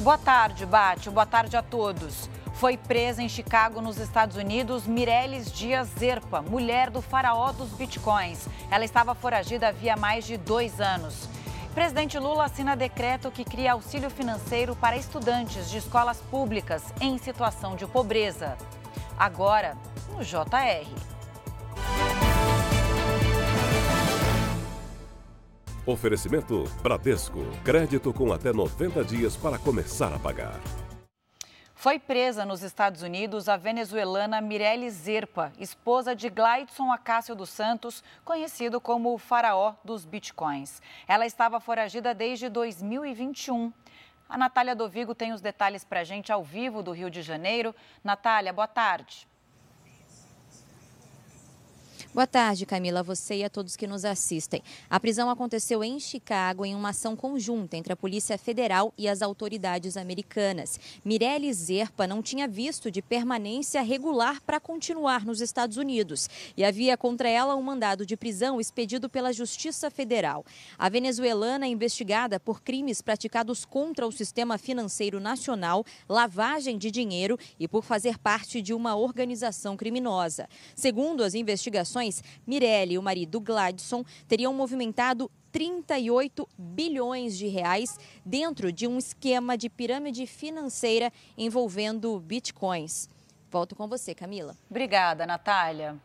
Boa tarde, Bate. Boa tarde a todos. Foi presa em Chicago, nos Estados Unidos, Mireles Dias Zerpa, mulher do faraó dos bitcoins. Ela estava foragida havia mais de dois anos. Presidente Lula assina decreto que cria auxílio financeiro para estudantes de escolas públicas em situação de pobreza. Agora, no JR. Oferecimento Bradesco. Crédito com até 90 dias para começar a pagar. Foi presa nos Estados Unidos a venezuelana Mirelle Zerpa, esposa de Glidson Acácio dos Santos, conhecido como o faraó dos bitcoins. Ela estava foragida desde 2021. A Natália Dovigo tem os detalhes para a gente ao vivo do Rio de Janeiro. Natália, boa tarde. Boa tarde, Camila, você e a todos que nos assistem. A prisão aconteceu em Chicago em uma ação conjunta entre a Polícia Federal e as autoridades americanas. Mirelle Zerpa não tinha visto de permanência regular para continuar nos Estados Unidos e havia contra ela um mandado de prisão expedido pela Justiça Federal. A venezuelana é investigada por crimes praticados contra o sistema financeiro nacional, lavagem de dinheiro e por fazer parte de uma organização criminosa. Segundo as investigações, Mirelle e o marido Gladson teriam movimentado 38 bilhões de reais dentro de um esquema de pirâmide financeira envolvendo bitcoins. Volto com você, Camila. Obrigada, Natália.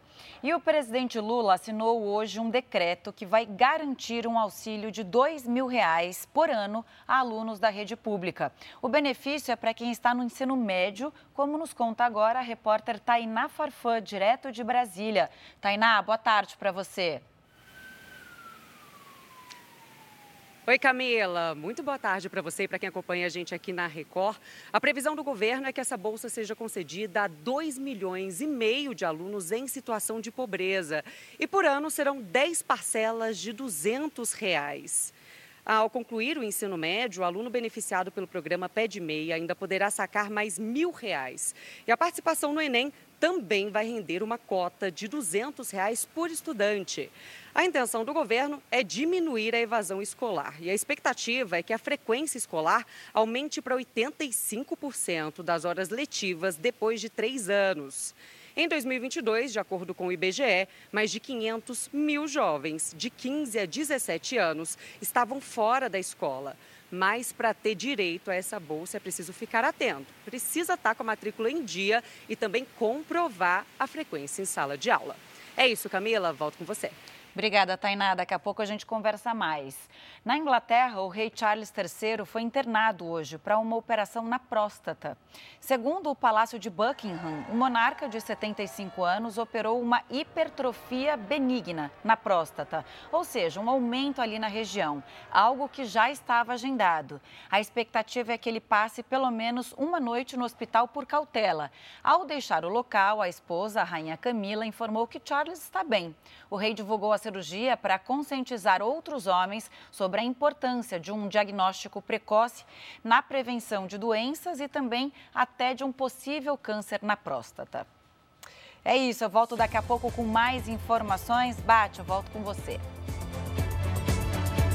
E o presidente Lula assinou hoje um decreto que vai garantir um auxílio de R$ mil reais por ano a alunos da rede pública. O benefício é para quem está no ensino médio, como nos conta agora a repórter Tainá Farfã, direto de Brasília. Tainá, boa tarde para você. Oi, Camila. Muito boa tarde para você e para quem acompanha a gente aqui na Record. A previsão do governo é que essa bolsa seja concedida a 2 milhões e meio de alunos em situação de pobreza. E por ano serão 10 parcelas de 200 reais. Ao concluir o ensino médio, o aluno beneficiado pelo programa Pé de Meia ainda poderá sacar mais mil reais. E a participação no Enem também vai render uma cota de 200 reais por estudante. A intenção do governo é diminuir a evasão escolar e a expectativa é que a frequência escolar aumente para 85% das horas letivas depois de três anos. Em 2022, de acordo com o IBGE, mais de 500 mil jovens de 15 a 17 anos estavam fora da escola. Mas para ter direito a essa bolsa é preciso ficar atento. Precisa estar com a matrícula em dia e também comprovar a frequência em sala de aula. É isso, Camila. Volto com você. Obrigada, Tainá. Daqui a pouco a gente conversa mais. Na Inglaterra, o rei Charles III foi internado hoje para uma operação na próstata. Segundo o Palácio de Buckingham, o monarca de 75 anos operou uma hipertrofia benigna na próstata, ou seja, um aumento ali na região, algo que já estava agendado. A expectativa é que ele passe pelo menos uma noite no hospital por cautela. Ao deixar o local, a esposa, a rainha Camila, informou que Charles está bem. O rei divulgou a cirurgia para conscientizar outros homens sobre a importância de um diagnóstico precoce na prevenção de doenças e também até de um possível câncer na próstata. É isso, eu volto daqui a pouco com mais informações. Bate, eu volto com você.